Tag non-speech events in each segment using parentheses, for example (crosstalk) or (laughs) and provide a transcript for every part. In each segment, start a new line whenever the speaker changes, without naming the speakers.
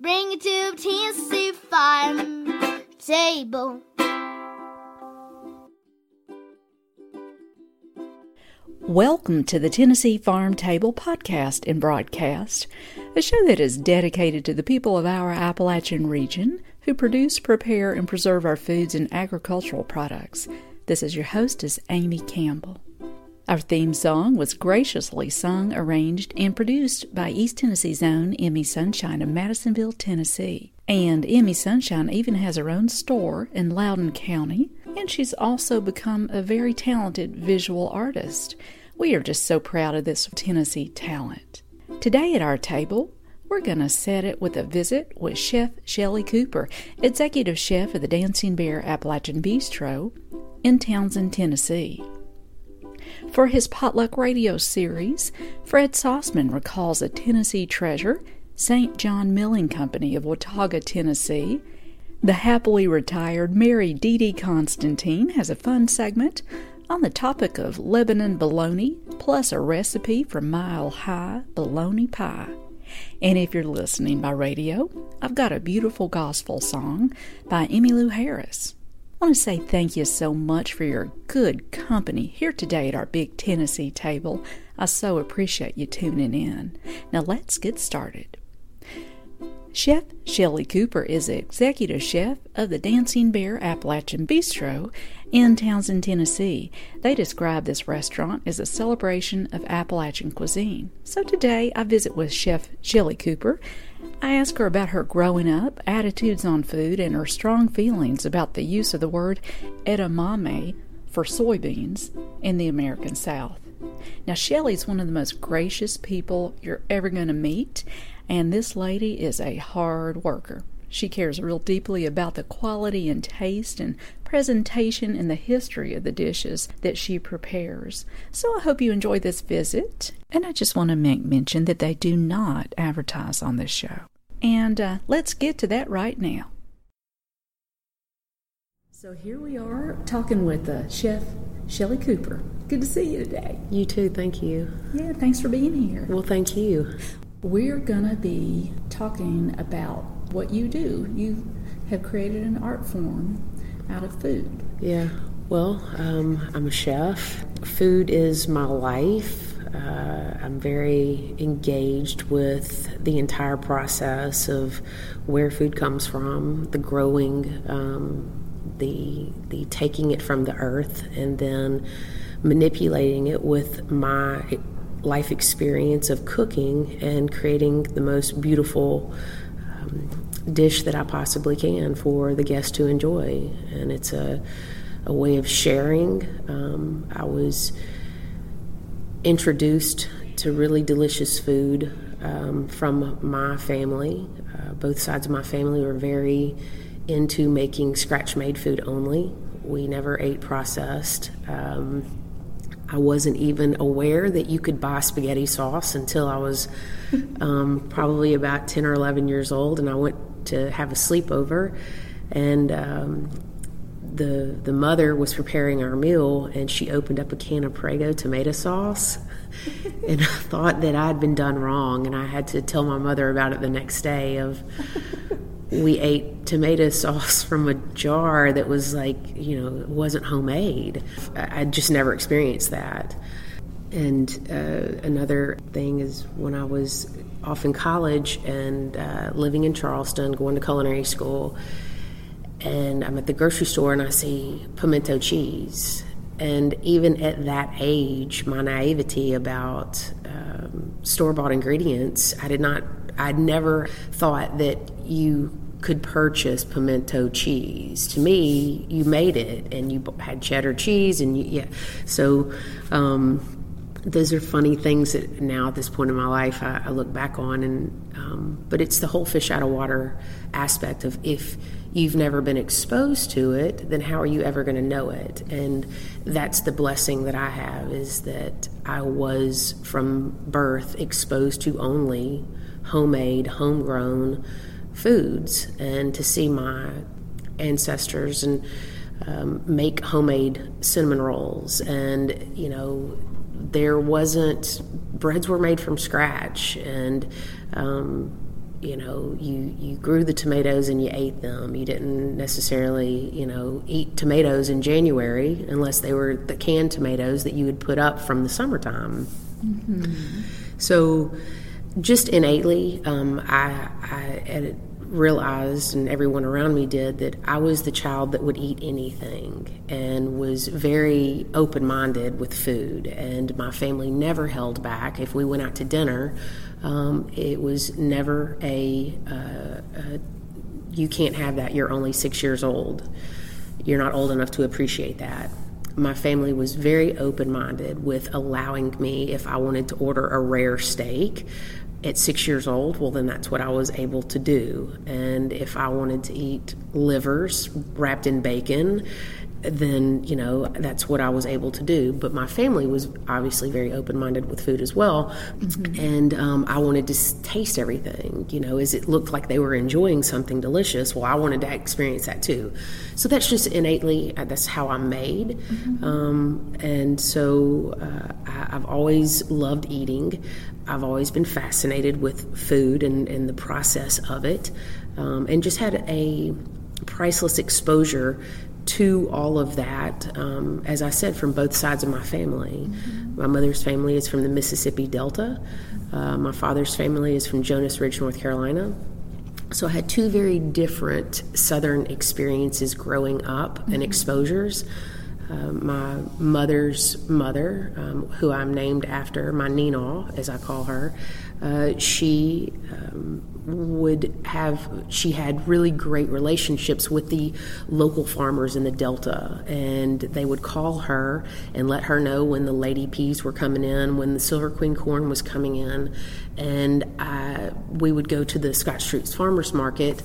Bring it to Tennessee farm table.
Welcome to the Tennessee Farm Table podcast and broadcast, a show that is dedicated to the people of our Appalachian region who produce, prepare, and preserve our foods and agricultural products. This is your hostess, Amy Campbell. Our theme song was graciously sung, arranged, and produced by East Tennessee's own Emi Sunshine of Madisonville, Tennessee. And Emi Sunshine even has her own store in Loudon County, and she's also become a very talented visual artist. We are just so proud of this Tennessee talent. Today at our table, we're going to set it with a visit with Chef Shelley Cooper, executive chef of the Dancing Bear Appalachian Bistro in Townsend, Tennessee. For his potluck radio series, Fred Sauceman recalls a Tennessee treasure, St. John Milling Company of Watauga, Tennessee. The happily retired Mary Dee Dee Constantine has a fun segment on the topic of Lebanon bologna, plus a recipe for mile high bologna pie. And if you're listening by radio, I've got a beautiful gospel song by Emmylou Harris. I want to say thank you so much for your good company here today at our Big Tennessee table. I so appreciate you tuning in. Now let's get started. Chef Shelley Cooper is executive chef of the Dancing Bear Appalachian Bistro in Townsend, Tennessee. They describe this restaurant as a celebration of Appalachian cuisine. So today I visit with Chef Shelley Cooper. I ask her about her growing up, attitudes on food, and her strong feelings about the use of the word edamame for soybeans in the American South. Now, Shelley's one of the most gracious people you're ever going to meet, and this lady is a hard worker. She cares real deeply about the quality and taste and presentation and the history of the dishes that she prepares. So I hope you enjoy this visit. And I just want to make mention that they do not advertise on this show. And uh, let's get to that right now. So here we are talking with uh, Chef Shelley Cooper. Good to see you today.
You too, thank you.
Yeah, thanks for being here.
Well, thank you.
We're going to be talking about what you do. You have created an art form out of food.
Yeah, well, um, I'm a chef. Food is my life. Uh, I'm very engaged with the entire process of where food comes from, the growing, um, the the taking it from the earth, and then manipulating it with my life experience of cooking and creating the most beautiful um, dish that I possibly can for the guests to enjoy. And it's a, a way of sharing. Um, I was introduced to really delicious food um, from my family. Uh, both sides of my family were very into making scratch made food only. We never ate processed. Um, I wasn't even aware that you could buy spaghetti sauce until I was um, probably about 10 or 11 years old, and I went to have a sleepover, and um, the the mother was preparing our meal, and she opened up a can of Prego tomato sauce, (laughs) and I thought that I'd been done wrong, and I had to tell my mother about it the next day. Of we ate tomato sauce from a jar that was like you know wasn't homemade. I, I just never experienced that. and uh, another thing is when I was off in college and uh, living in Charleston, going to culinary school, and I'm at the grocery store and I see pimento cheese. And even at that age, my naivety about um, store bought ingredients, I did not, I'd never thought that you could purchase pimento cheese. To me, you made it and you had cheddar cheese and you, yeah. So, um, those are funny things that now at this point in my life I, I look back on and um, but it's the whole fish out of water aspect of if you've never been exposed to it then how are you ever going to know it? And that's the blessing that i have is that i was from birth exposed to only homemade homegrown foods and to see my ancestors and um, make homemade cinnamon rolls and you know there wasn't breads were made from scratch and um, you know you you grew the tomatoes and you ate them you didn't necessarily you know eat tomatoes in january unless they were the canned tomatoes that you would put up from the summertime mm-hmm. so just innately um, I, I realized, and everyone around me did, that I was the child that would eat anything and was very open minded with food. And my family never held back. If we went out to dinner, um, it was never a, uh, a, you can't have that, you're only six years old. You're not old enough to appreciate that my family was very open minded with allowing me, if I wanted to order a rare steak, at six years old, well, then that's what I was able to do. And if I wanted to eat livers wrapped in bacon, then you know that's what I was able to do. But my family was obviously very open-minded with food as well, mm-hmm. and um, I wanted to taste everything. You know, as it looked like they were enjoying something delicious, well, I wanted to experience that too. So that's just innately uh, that's how I'm made, mm-hmm. um, and so uh, I, I've always loved eating. I've always been fascinated with food and, and the process of it, um, and just had a priceless exposure to all of that, um, as I said, from both sides of my family. Mm-hmm. My mother's family is from the Mississippi Delta, uh, my father's family is from Jonas Ridge, North Carolina. So I had two very different Southern experiences growing up mm-hmm. and exposures. Uh, my mother's mother, um, who I'm named after, my Nina, as I call her, uh, she um, would have, she had really great relationships with the local farmers in the Delta, and they would call her and let her know when the lady peas were coming in, when the Silver Queen corn was coming in, and I, we would go to the Scott Street Farmers Market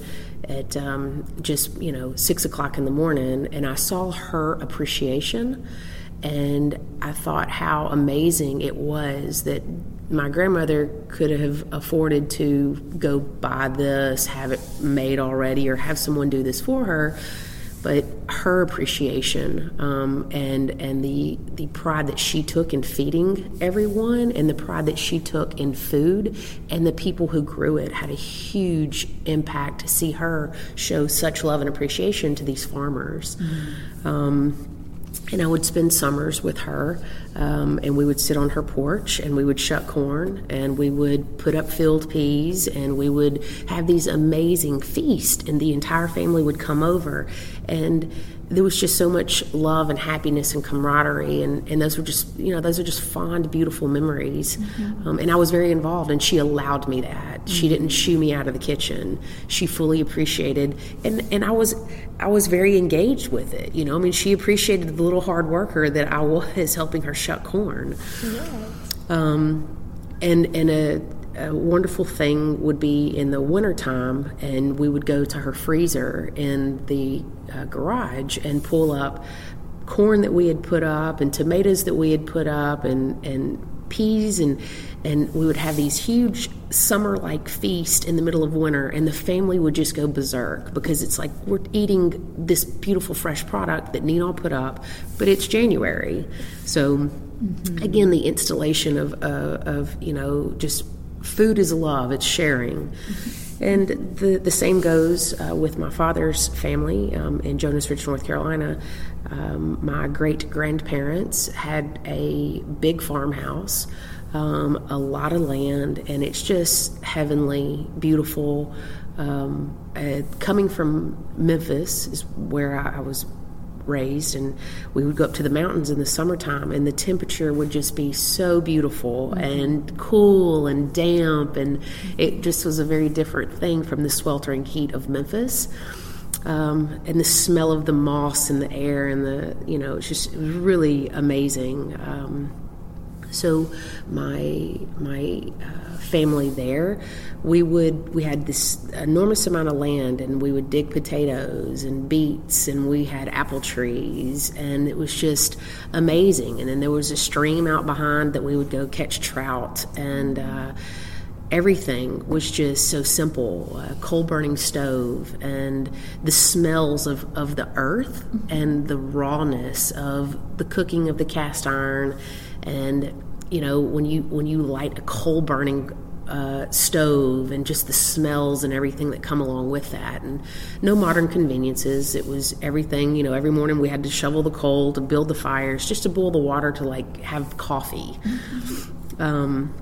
at um, just you know six o'clock in the morning, and I saw her appreciation, and I thought how amazing it was that my grandmother could have afforded to go buy this, have it made already, or have someone do this for her but her appreciation um, and and the the pride that she took in feeding everyone and the pride that she took in food and the people who grew it had a huge impact to see her show such love and appreciation to these farmers. Mm-hmm. Um, and I would spend summers with her, um, and we would sit on her porch and we would shuck corn and we would put up field peas and we would have these amazing feasts, and the entire family would come over. And there was just so much love and happiness and camaraderie. And, and those were just you know those are just fond beautiful memories. Mm-hmm. um, and i was very involved and she allowed me that. Mm-hmm. she didn't shoo me out of the kitchen. She fully appreciated and and i was i was very engaged with it you know? I mean she appreciated the little hard worker that i (laughs) was helping her shuck corn. Um, and and a a wonderful thing would be in the wintertime, and we would go to her freezer in the uh, garage and pull up corn that we had put up and tomatoes that we had put up and, and peas and and we would have these huge summer like feast in the middle of winter and the family would just go berserk because it's like we're eating this beautiful fresh product that Nina put up but it's January so mm-hmm. again the installation of uh, of you know just food is love, it's sharing. And the, the same goes uh, with my father's family um, in Jonas Ridge, North Carolina. Um, my great grandparents had a big farmhouse, um, a lot of land, and it's just heavenly, beautiful. Uh, coming from Memphis is where I, I was raised and we would go up to the mountains in the summertime and the temperature would just be so beautiful mm-hmm. and cool and damp and it just was a very different thing from the sweltering heat of Memphis um, and the smell of the moss in the air and the you know it's just it was really amazing um, so my my uh, family there, we would we had this enormous amount of land, and we would dig potatoes and beets, and we had apple trees, and it was just amazing. And then there was a stream out behind that we would go catch trout and. Uh, everything was just so simple a coal burning stove and the smells of, of the earth and the rawness of the cooking of the cast iron and you know when you when you light a coal burning uh, stove and just the smells and everything that come along with that and no modern conveniences it was everything you know every morning we had to shovel the coal to build the fires just to boil the water to like have coffee mm-hmm. um,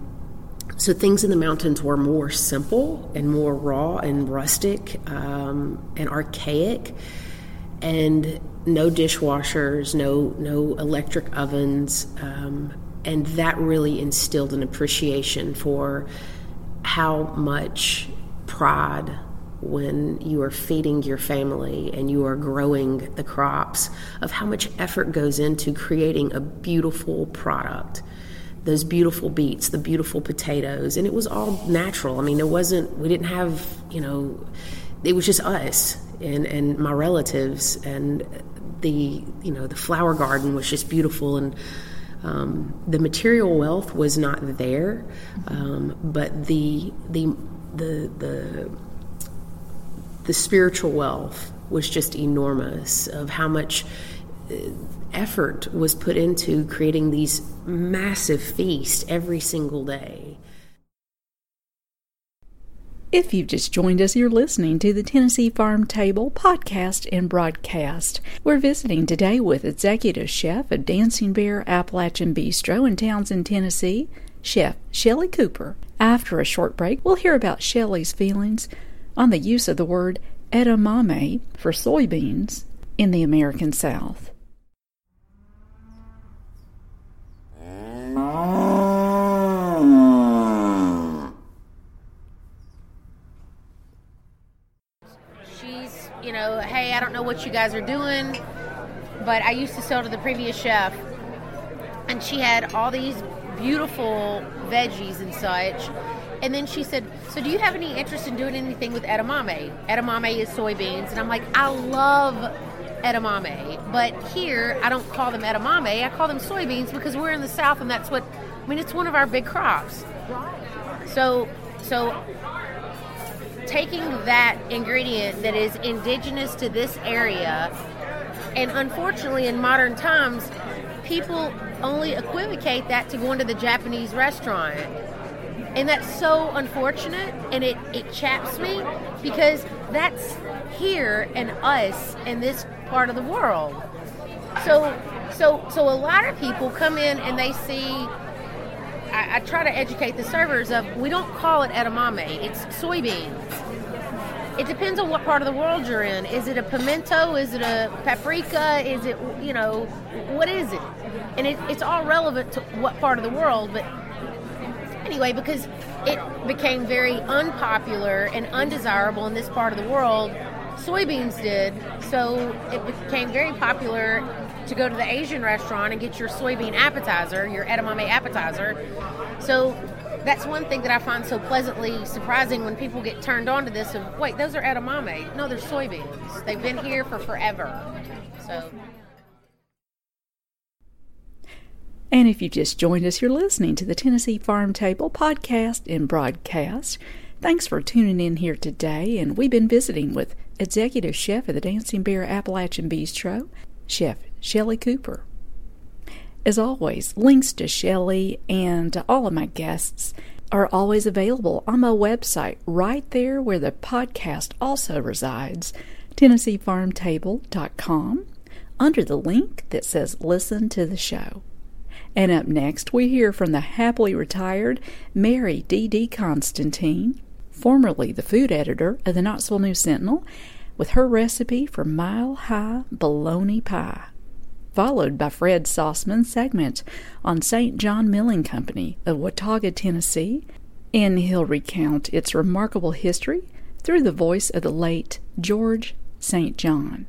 so things in the mountains were more simple and more raw and rustic um, and archaic and no dishwashers no no electric ovens um, and that really instilled an appreciation for how much pride when you are feeding your family and you are growing the crops of how much effort goes into creating a beautiful product. Those beautiful beets the beautiful potatoes and it was all natural. I mean it wasn't we didn't have you know it was just us and and my relatives and the you know the flower garden was just beautiful and um, the material wealth was not there, um, but the the the the the spiritual wealth was just enormous of how much uh, effort was put into creating these massive feasts every single day.
If you've just joined us, you're listening to the Tennessee Farm Table podcast and broadcast. We're visiting today with executive chef of Dancing Bear Appalachian Bistro in Townsend, Tennessee, Chef Shelley Cooper. After a short break, we'll hear about Shelley's feelings on the use of the word edamame for soybeans in the American South.
You know, hey, I don't know what you guys are doing, but I used to sell to the previous chef, and she had all these beautiful veggies and such. And then she said, So, do you have any interest in doing anything with edamame? Edamame is soybeans. And I'm like, I love edamame. But here, I don't call them edamame, I call them soybeans because we're in the South and that's what, I mean, it's one of our big crops. So, so taking that ingredient that is indigenous to this area, and unfortunately, in modern times, people only equivocate that to going to the Japanese restaurant. And that's so unfortunate, and it, it chaps me because that's here and us in this part of the world. So, so, so a lot of people come in and they see I, I, try to educate the servers of we don't call it edamame, it's soybeans. It depends on what part of the world you're in. Is it a pimento? Is it a paprika? Is it, you know, what is it? And it, it's all relevant to what part of the world, but anyway, because it became very unpopular and undesirable in this part of the world, soybeans did. So it became very popular to go to the Asian restaurant and get your soybean appetizer, your edamame appetizer. So that's one thing that I find so pleasantly surprising when people get turned on to this of wait, those are edamame. No, they're soybeans. They've been here for forever. So
And if you've just joined us, you're listening to the Tennessee Farm Table podcast and broadcast. Thanks for tuning in here today, and we've been visiting with executive chef of the Dancing Bear Appalachian Bistro, Chef Shelley Cooper. As always, links to Shelley and to all of my guests are always available on my website, right there where the podcast also resides, TennesseeFarmTable.com, under the link that says Listen to the Show. And up next, we hear from the happily retired Mary D. D. Constantine, formerly the food editor of the Knoxville News Sentinel, with her recipe for mile high bologna pie followed by Fred Sauceman's segment on St. John Milling Company of Watauga, Tennessee, and he'll recount its remarkable history through the voice of the late George St. John.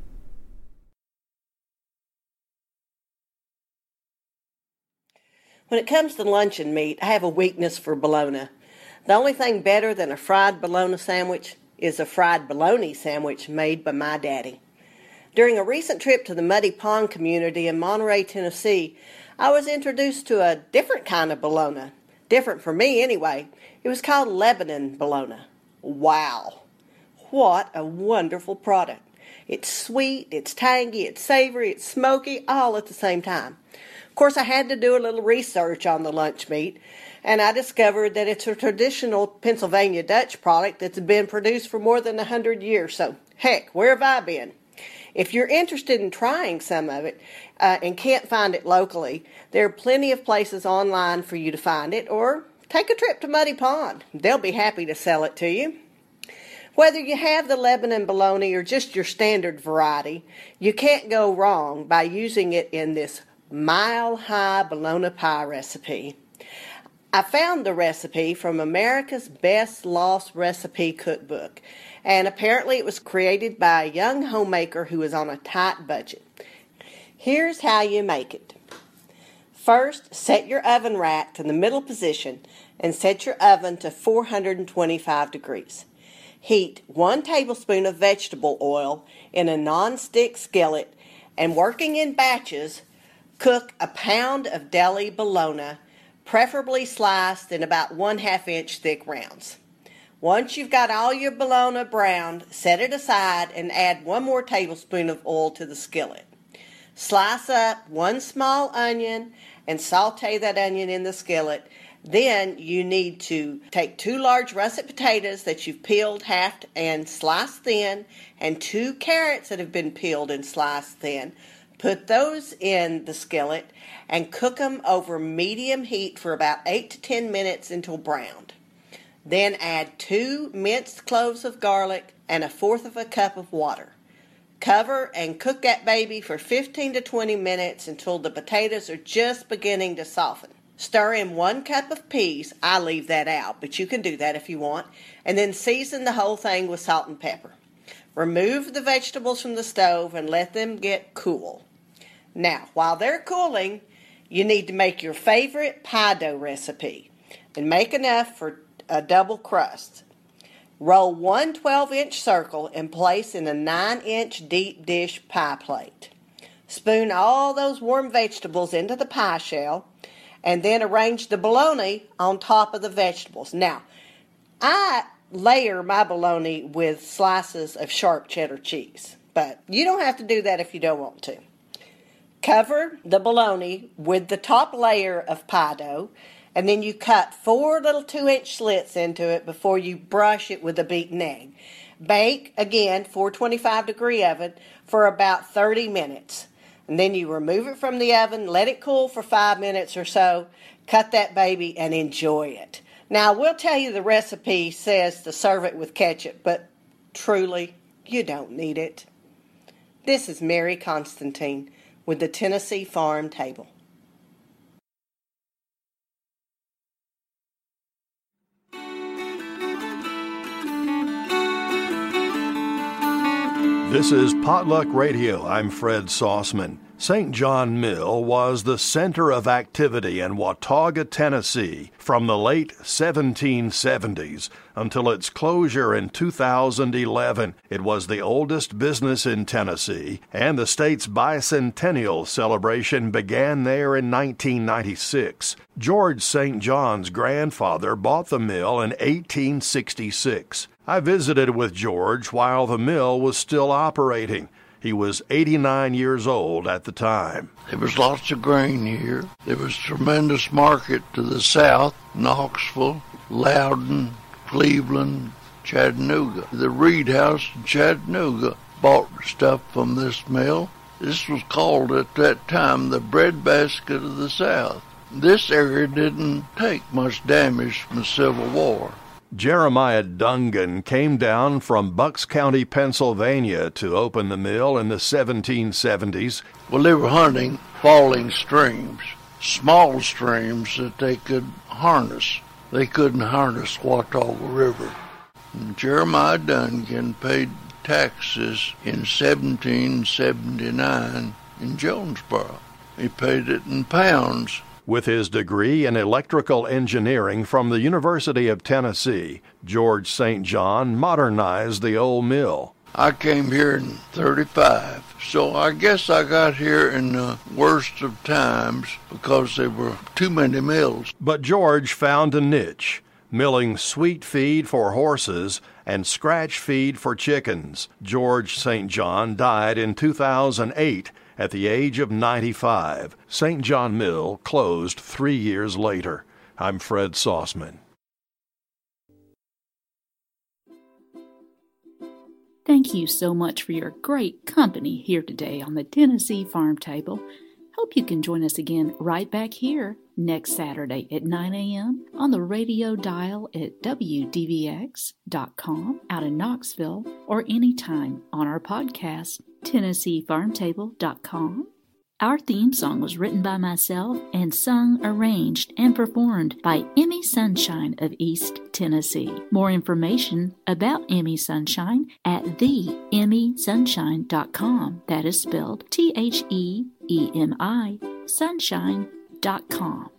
When it comes to luncheon meat, I have a weakness for bologna. The only thing better than a fried bologna sandwich is a fried bologna sandwich made by my daddy. During a recent trip to the Muddy Pond community in Monterey, Tennessee, I was introduced to a different kind of bologna. Different for me, anyway. It was called Lebanon bologna. Wow! What a wonderful product. It's sweet, it's tangy, it's savory, it's smoky, all at the same time. Of course, I had to do a little research on the lunch meat, and I discovered that it's a traditional Pennsylvania Dutch product that's been produced for more than a hundred years. So, heck, where have I been? If you're interested in trying some of it uh, and can't find it locally, there are plenty of places online for you to find it, or take a trip to Muddy Pond. They'll be happy to sell it to you. Whether you have the Lebanon bologna or just your standard variety, you can't go wrong by using it in this mile high bologna pie recipe. I found the recipe from America's Best Lost Recipe Cookbook, and apparently it was created by a young homemaker who was on a tight budget. Here's how you make it. First, set your oven rack to the middle position and set your oven to 425 degrees. Heat one tablespoon of vegetable oil in a non-stick skillet and working in batches, cook a pound of deli bologna, preferably sliced in about one half inch thick rounds. Once you've got all your bologna browned, set it aside and add one more tablespoon of oil to the skillet. Slice up one small onion and saute that onion in the skillet. Then you need to take two large russet potatoes that you've peeled, halved, and sliced thin, and two carrots that have been peeled and sliced thin. Put those in the skillet and cook them over medium heat for about 8 to 10 minutes until browned. Then add two minced cloves of garlic and a fourth of a cup of water. Cover and cook that baby for 15 to 20 minutes until the potatoes are just beginning to soften. Stir in one cup of peas. I leave that out, but you can do that if you want. And then season the whole thing with salt and pepper. Remove the vegetables from the stove and let them get cool. Now, while they're cooling, you need to make your favorite pie dough recipe and make enough for a double crust. Roll one 12 inch circle and place in a 9 inch deep dish pie plate. Spoon all those warm vegetables into the pie shell and then arrange the bologna on top of the vegetables. Now, I layer my bologna with slices of sharp cheddar cheese, but you don't have to do that if you don't want to. Cover the bologna with the top layer of pie dough and then you cut four little two inch slits into it before you brush it with a beaten egg. Bake again 425 degree oven for about 30 minutes. And then you remove it from the oven, let it cool for five minutes or so, cut that baby and enjoy it. Now, we'll tell you the recipe says to serve it with ketchup, but truly, you don't need it. This is Mary Constantine with the Tennessee Farm Table.
This is Potluck Radio. I'm Fred Sauceman. St. John Mill was the center of activity in Watauga, Tennessee from the late 1770s until its closure in 2011. It was the oldest business in Tennessee, and the state's bicentennial celebration began there in 1996. George St. John's grandfather bought the mill in 1866. I visited with George while the mill was still operating. He was 89 years old at the time.
There was lots of grain here. There was tremendous market to the south, Knoxville, Loudon, Cleveland, Chattanooga. The Read House in Chattanooga bought stuff from this mill. This was called at that time the breadbasket of the South. This area didn't take much damage from the Civil War.
Jeremiah Dungan came down from Bucks County, Pennsylvania to open the mill in the 1770s.
Well, they were hunting falling streams, small streams that they could harness. They couldn't harness Watauga River. And Jeremiah Dungan paid taxes in 1779 in Jonesboro. He paid it in pounds
with his degree in electrical engineering from the University of Tennessee, George St. John modernized the old mill.
I came here in 35, so I guess I got here in the worst of times because there were too many mills.
But George found a niche, milling sweet feed for horses and scratch feed for chickens. George St. John died in 2008 at the age of 95. St. John Mill closed three years later. I'm Fred Sauceman.
Thank you so much for your great company here today on the Tennessee Farm Table. Hope you can join us again right back here next Saturday at 9 a.m. on the radio dial at WDVX.com out in Knoxville or anytime on our podcast TennesseeFarmTable.com. Our theme song was written by myself and sung, arranged, and performed by Emi Sunshine of East Tennessee. More information about Emi Sunshine at theemisunshine.com. That is spelled T H E E M I sunshine.com.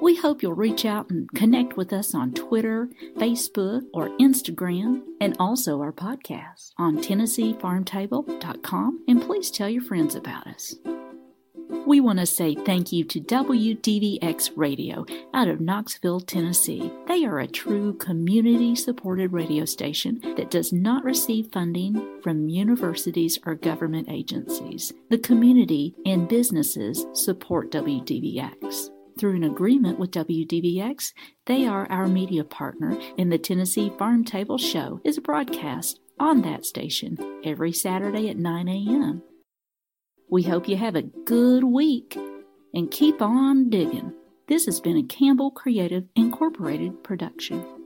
We hope you'll reach out and connect with us on Twitter, Facebook, or Instagram, and also our podcast on TennesseeFarmTable.com. And please tell your friends about us. We want to say thank you to WDVX Radio out of Knoxville, Tennessee. They are a true community supported radio station that does not receive funding from universities or government agencies. The community and businesses support WDVX. Through an agreement with WDVX, they are our media partner, and the Tennessee Farm Table Show is broadcast on that station every Saturday at 9 a.m. We hope you have a good week and keep on digging. This has been a Campbell Creative Incorporated production.